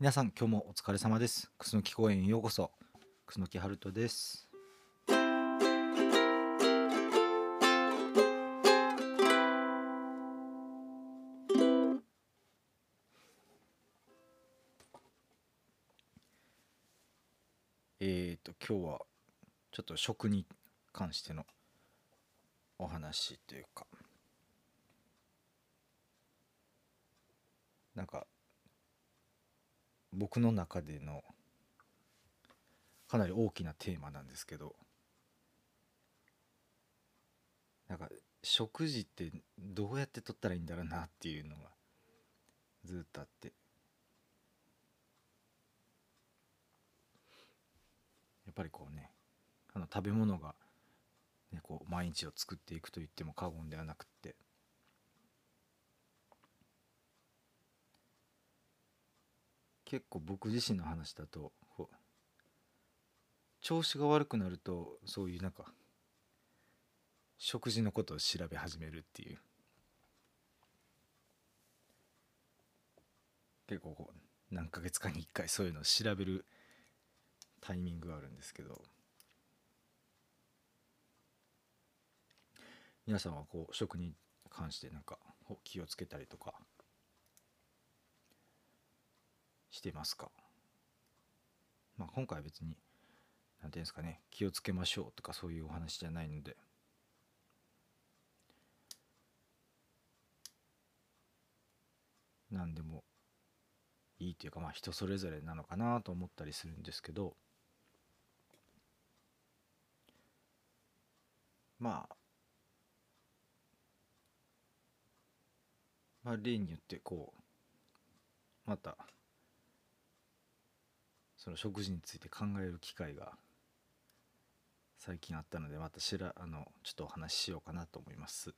皆さん今日もお疲れ様です。楠木公園へようこそ。楠木春人です。えーと今日はちょっと食に関してのお話というか。なんか僕の中でのかなり大きなテーマなんですけどなんか食事ってどうやって取ったらいいんだろうなっていうのがずっとあって。やっぱりこうねあの食べ物が、ね、こう毎日を作っていくと言っても過言ではなくって。結構僕自身の話だと調子が悪くなるとそういうなんか食事のことを調べ始めるっていう。結構こう何ヶ月かに1回そういうのを調べるタイミングがあるんですけど。皆さんはこう食に関してなんか気をつけたりとかしてますか、まあ、今回は別に何ていうんですかね気をつけましょうとかそういうお話じゃないので。何でもいいというかまあ人それぞれなのかなと思ったりするんですけど。まあまあ例によってこうまたその食事について考える機会が最近あったのでまたしらあのちょっとお話ししようかなと思います。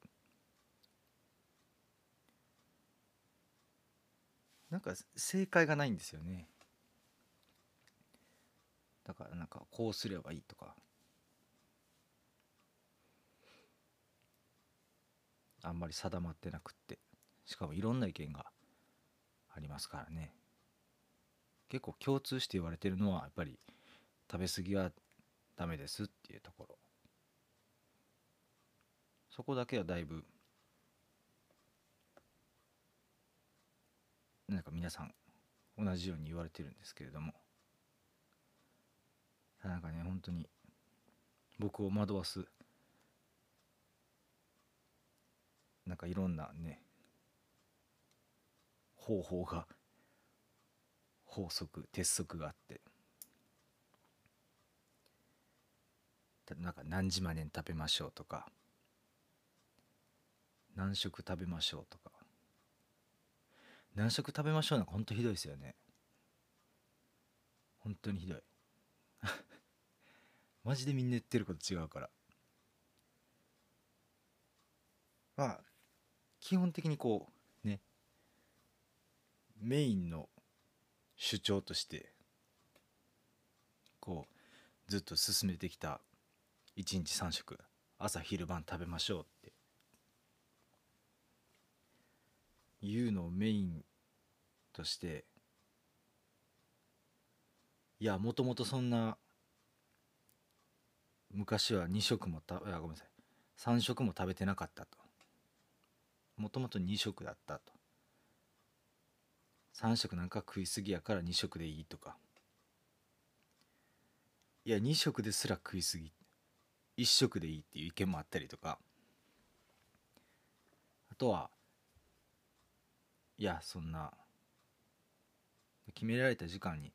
なんか正解がないんですよね。だからなんかこうすればいいとか。あんまり定まってなくって。しかもいろんな意見がありますからね。結構共通して言われてるのはやっぱり食べ過ぎはダメですっていうところ。そこだけはだいぶなんか皆さん同じように言われてるんですけれども。なんかね本当に僕を惑わすなんかいろんなね方法が法則鉄則があって。なんか何時までに食べましょうとか。何食食べましょうとか。何食食べましょうなんかほんとひどいですよね。本当にひどい。マジでみんな言ってること違うから。まあ基本的にこうね。メインの主張としてこうずっと進めてきた1日3食。朝昼晩食べましょうって。いうのをメインとしていやもともとそんな昔は2食もたあごめんなさい。3食も食べてなかったと。もともと2食だったと。3食なんか食いすぎやから2食でいいとか。いや2食ですら食いすぎ。1食でいいっていう意見もあったりとか。あとはいやそんな決められた時間に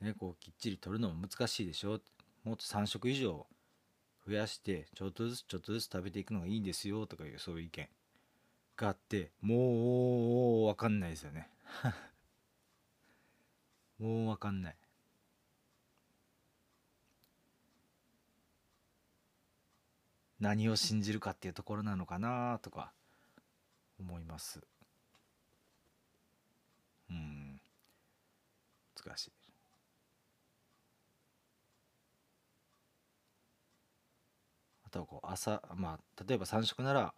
ねこうきっちり取るのも難しいでしょ。もっと3食以上増やしてちょっとずつちょっとずつ食べていくのがいいんですよとかいうそういう意見があってもう分かんないですよね。もう分かんない。何を信じるかっていうところなのかなとか思います。うん。難しい。あとはこう朝まあ例えば3食なら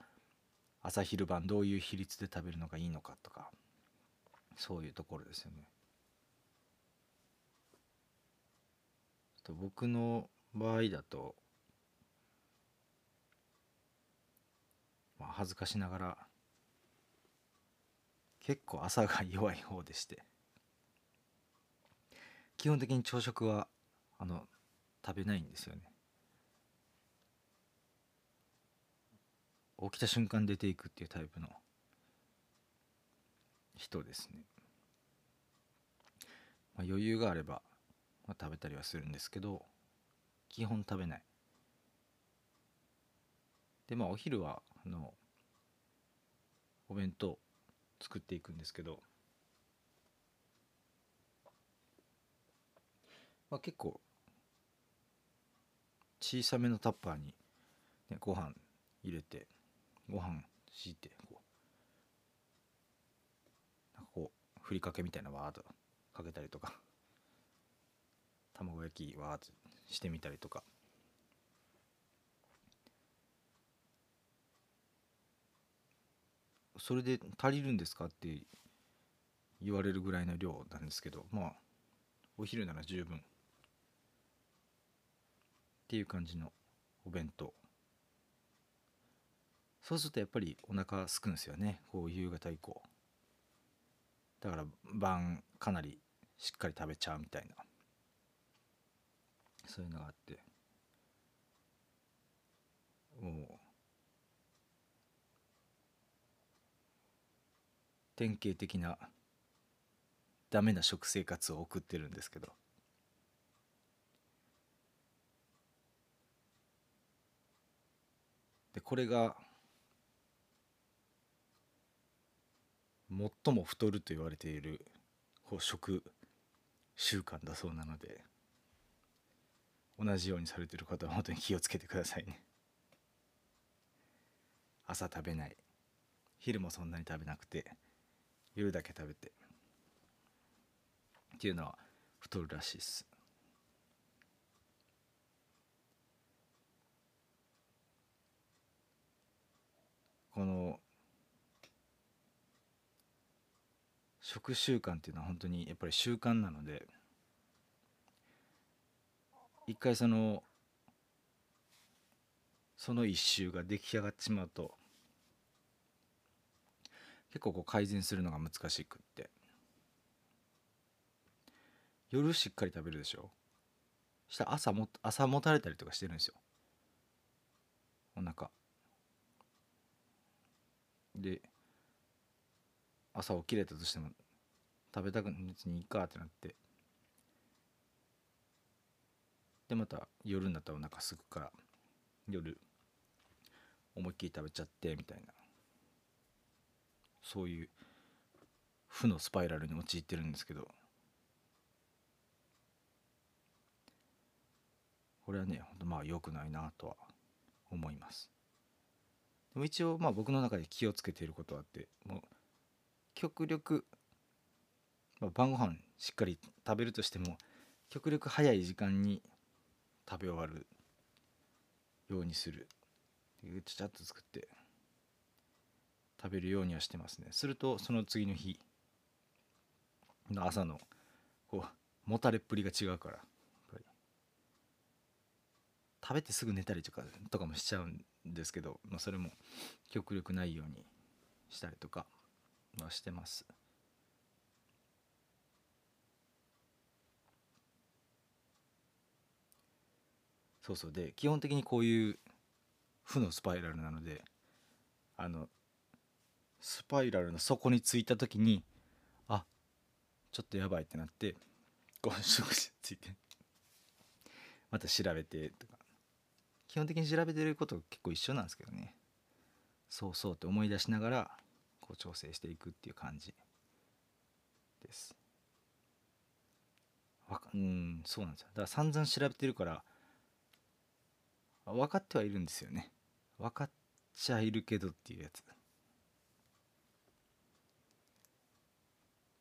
朝昼晩どういう比率で食べるのがいいのかとか。そういうところですよね。と僕の場合だと、まあ、恥ずかしながら結構朝が弱い方でして基本的に朝食はあの食べないんですよね起きた瞬間出ていくっていうタイプの人ですね、まあ、余裕があれば、まあ、食べたりはするんですけど基本食べない。でまあお昼はあのお弁当作っていくんですけど、まあ、結構小さめのタッパーに、ね、ご飯入れてご飯敷いてこうなんかこうふりかけみたいなわーっとかけたりとか。卵焼きわーっとしてみたりとか。それで足りるんですかって言われるぐらいの量なんですけどまあお昼なら十分っていう感じのお弁当。そうするとやっぱりお腹すくんですよね。こう夕方以降。だから晩かなりしっかり食べちゃうみたいな。そういうのがあって。もう。典型的なダメな食生活を送ってるんですけど。でこれが最も太ると言われている食習慣だそうなので同じようにされてる方は本当に気をつけてくださいね。朝食べない。昼もそんなに食べなくて夜だけ食べて。っていうのは太るらしいです。この食習慣っていうのは本当にやっぱり習慣なので一回そのその一周が出来上がってしまうと結構こう改善するのが難しくって。夜しっかり食べるでしょ？したら朝も朝もたれたりとかしてるんですよ。お腹。で朝起きれたとしても食べたく別にいいかってなって。でまた夜になったらお腹すくから夜思いっきり食べちゃってみたいな。そういう負のスパイラルに陥ってるんですけど。これはねほんとまあ良くないなとは思います。でも一応まあ僕の中で気をつけていることはあってもう極力、まあ、晩ご飯しっかり食べるとしても極力早い時間に食べ終わるようにする。ちゃちゃっと作って食べるようにはしてますね。するとその次の日の朝のこうもたれっぷりが違うから食べてすぐ寝たりとかとかもしちゃうんですけど、まあ、それも極力ないようにしたりとか。はしてます。そうそう。で基本的にこういう負のスパイラルなのであのスパイラルの底についた時にあちょっとやばいってなってこう食事ついてまた調べてとか。基本的に調べてること結構一緒なんですけどね。そうそうって思い出しながらこう調整していくっていう感じです。わかうんそうなんですよ。だから散々調べてるから分かってはいるんですよね。分かっちゃいるけどっていうやつ。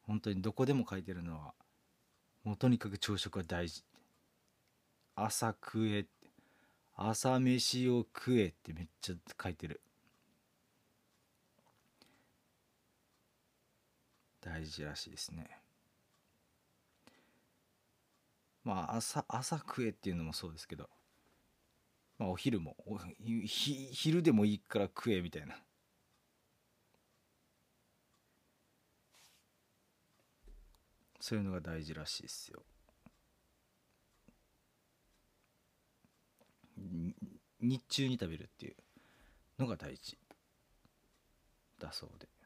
本当にどこでも書いてるのはもうとにかく朝食は大事。朝食え朝飯を食えってめっちゃ書いてる。大事らしいですね。まあ朝朝食えっていうのもそうですけどまあお昼もおひ昼でもいいから食えみたいな。そういうのが大事らしいですよ。日中に食べるっていうのが大事だそうで。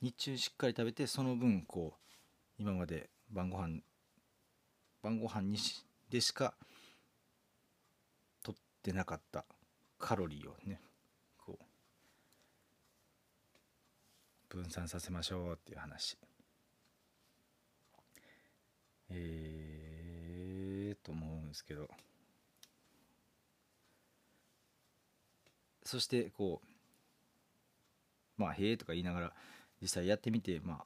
日中しっかり食べてその分こう今まで晩ご飯晩ご飯にしでしか取ってなかったカロリーをねこう分散させましょうっていう話。えーと思うんですけど。そしてこうまあ「へえ」とか言いながら実際やってみてま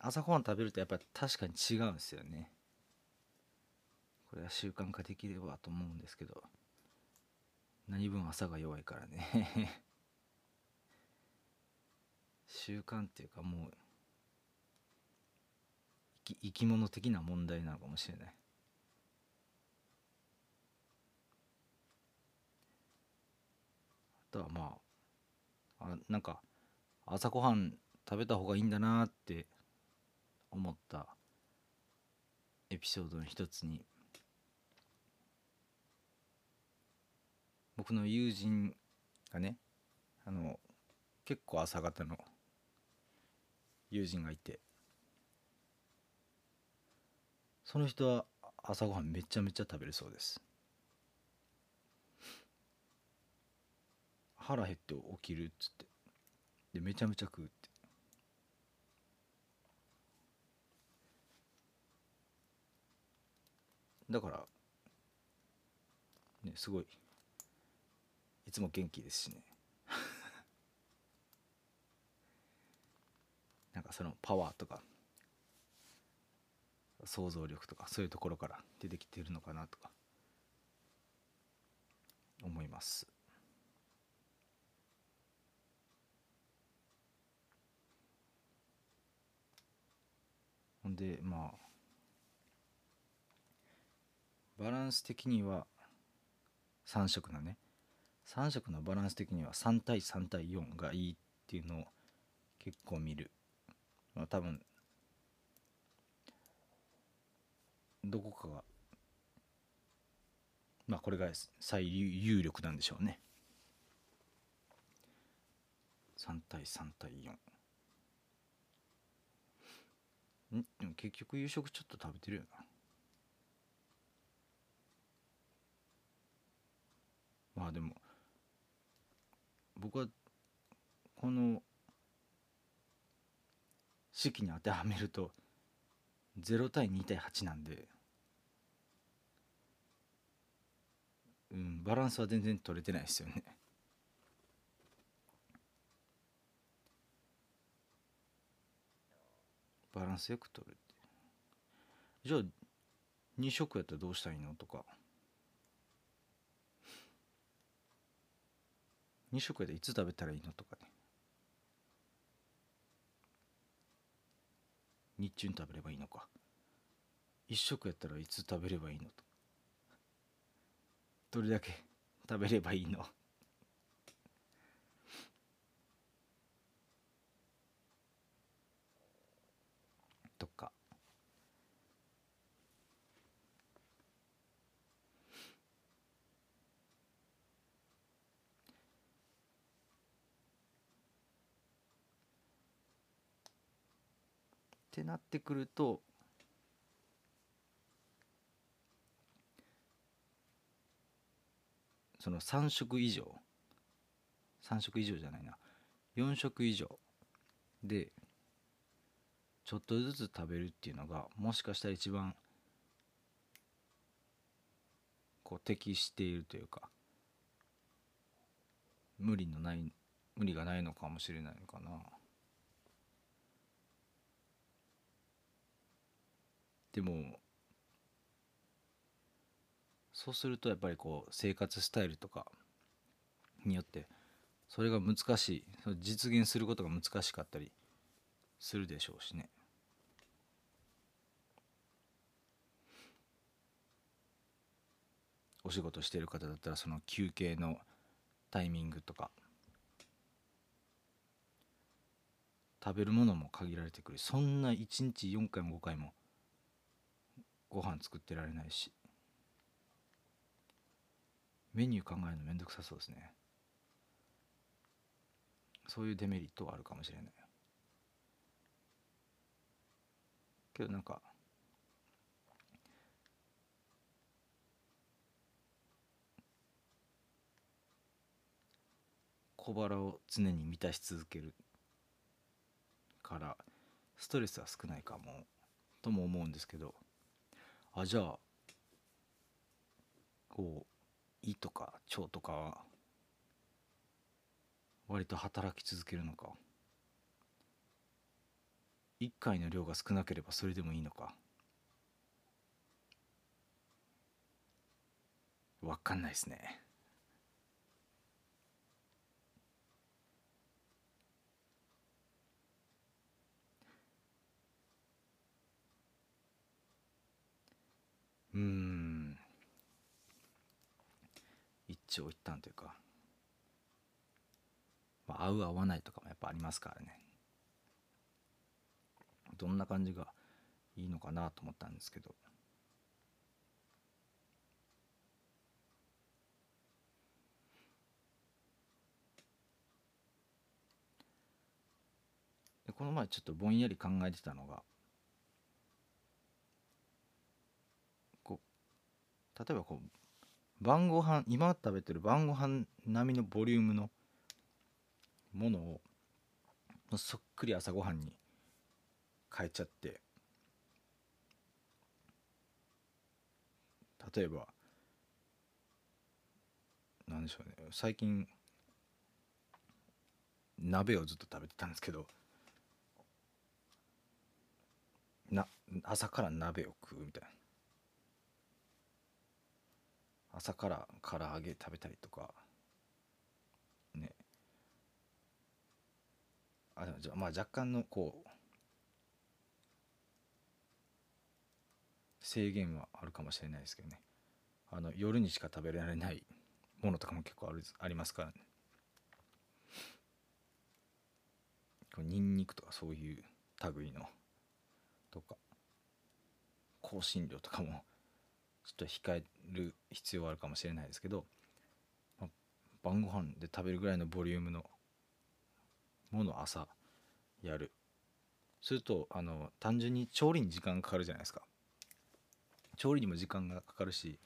あ朝ごはん食べるとやっぱり確かに違うんですよね。これは習慣化できればと思うんですけど。何分朝が弱いからね。習慣っていうかもう生き生き物的な問題なのかもしれない。あとはまああなんか朝ごはん食べた方がいいんだなって思ったエピソードの一つに僕の友人がねあの結構朝方の友人がいてその人は朝ごはんめちゃめちゃ食べるそうです。腹減って起きるっつって。でめちゃめちゃ食うって。だからねすごい。いつも元気ですしね。なんかそのパワーとか想像力とかそういうところから出てきてるのかなとか思います。ほんでまあバランス的には3色のね3色のバランス的には3対3対4がいいっていうのを結構見る、まあ、多分どこかがまあこれが最有力なんでしょうね。3対3対4ん？でも結局夕食ちょっと食べてるよな。まあでも僕はこの式に当てはめると0対2対8なんでうんバランスは全然取れてないですよね。バランスよく取るじゃあ2食やったらどうしたらいいのとか。2食やったらいつ食べたらいいのとかね。日中に食べればいいのか。1食やったらいつ食べればいいのとどれだけ食べればいいのとかってなってくるとその3食以上3食以上じゃないな4食以上でちょっとずつ食べるっていうのがもしかしたら一番こう適しているというか無理のない無理がないのかもしれないのかな。でもそうするとやっぱりこう生活スタイルとかによってそれが難しい実現することが難しかったりするでしょうしね。お仕事してる方だったらその休憩のタイミングとか食べるものも限られてくる。そんな1日4回も5回もご飯作ってられないし。メニュー考えるのめんどくさそうですね。そういうデメリットはあるかもしれない。けどなんか小腹を常に満たし続けるからストレスは少ないかもとも思うんですけど。あじゃあこう胃とか腸とかは割と働き続けるのか。1回の量が少なければそれでもいいのか。分かんないですね。うん。一長一短というか、まあ、合う合わないとかもやっぱありますからね。どんな感じがいいのかなと思ったんですけど。この前ちょっとぼんやり考えてたのがこう例えばこう晩ご飯今食べてる晩ご飯並みのボリュームのものをそっくり朝ごはんに変えちゃって。例えば。なんでしょうね。最近。鍋をずっと食べてたんですけど。な朝から鍋を食うみたいな。朝から唐揚げ食べたりとか。ね。あでもじゃまあ若干のこう制限はあるかもしれないですけどね。あの夜にしか食べられないものとかも結構あるありますからね。ニンニクとかそういう類のとか香辛料とかもちょっと控える必要はあるかもしれないですけど、まあ、晩ご飯で食べるぐらいのボリュームのもの朝やる。するとあの単純に調理に時間かかるじゃないですか。調理にも時間がかかるし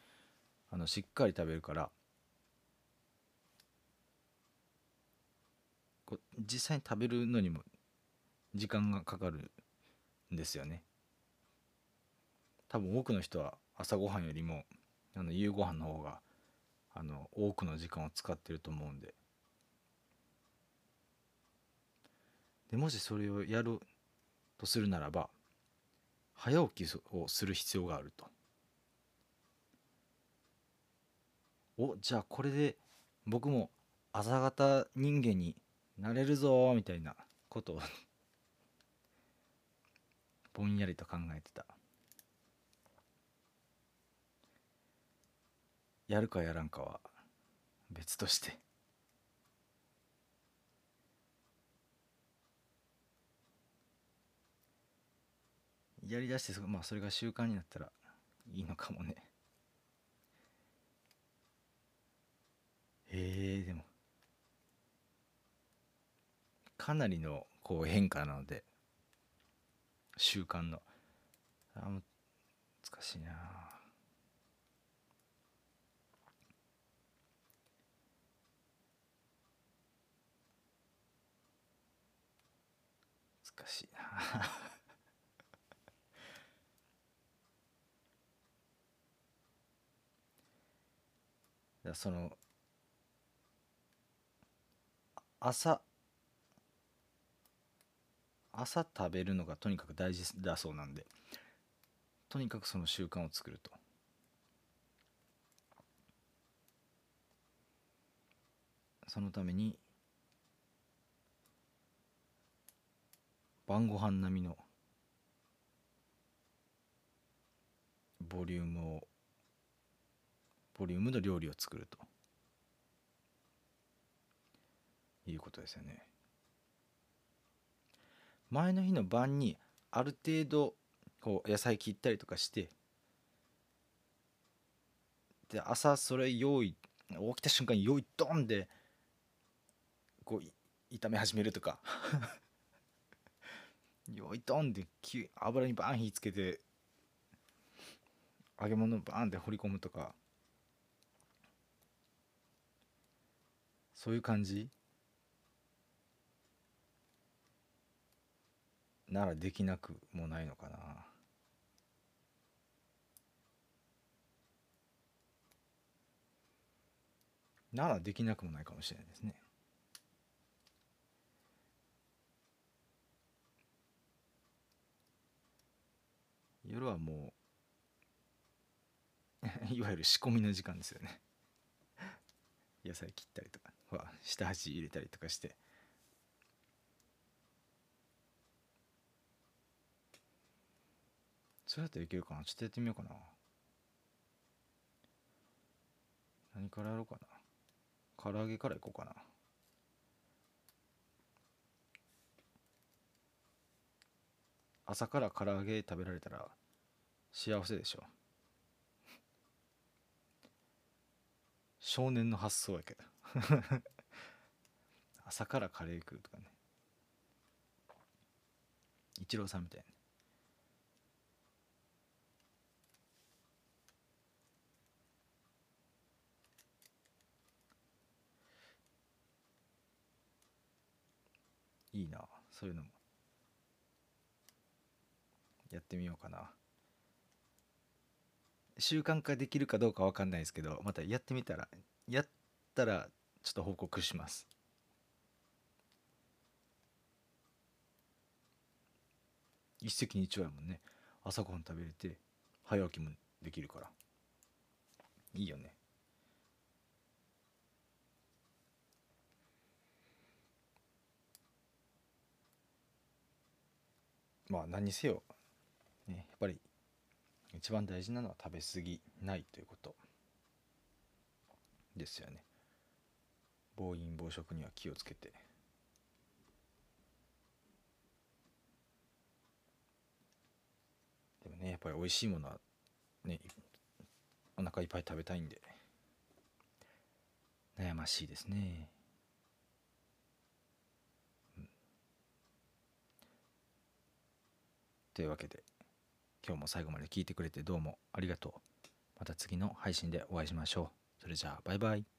あのしっかり食べるからこう実際に食べるのにも時間がかかるんですよね。多分多くの人は朝ごはんよりもあの夕ご飯の方があの多くの時間を使ってると思うんで。でもしそれをやるとするならば早起きをする必要があると。おじゃあこれで僕も朝方人間になれるぞみたいなことをぼんやりと考えてた。やるかやらんかは別として。やりだしてまあそれが習慣になったらいいのかもね。へえでも。かなりのこう変化なので。習慣の。あ難しいな。しいな。その朝朝食べるのがとにかく大事だそうなんでとにかくその習慣を作ると。そのために晩ご飯並みのボリュームをボリュームの料理を作ると。いうことですよね。前の日の晩にある程度こう野菜切ったりとかしてで朝それ用意起きた瞬間に用意ドンでこう炒め始めるとか。用意ドンで油にバーン火つけて揚げ物バーンって放り込むとか。そういう感じならできなくもないのかな。ならできなくもないかもしれないですね。夜はもう いわゆる仕込みの時間ですよね。野菜切ったりとか下味入れたりとかして。そうやっていけるかな。ちょっとやってみようかな。何からやろうかな。唐揚げからいこうかな。朝から唐揚げ食べられたら幸せでしょ。少年の発想やけど。朝からカレー食うとかね。イチローさんみたいないいなそういうのも。やってみようかな。習慣化できるかどうか分かんないですけどまたやってみたらやったらちょっと報告します。一石二鳥やもんね。朝ごはん食べれて早起きもできるから。いいよね。まあ何にせよ、ね、やっぱり一番大事なのは食べ過ぎないということですよね。暴飲暴食には気をつけて。でもねやっぱり美味しいものはねお腹いっぱい食べたいんで。悩ましいですね。うん。というわけで今日も最後まで聞いてくれてどうもありがとう。また次の配信でお会いしましょう。それじゃあバイバイ。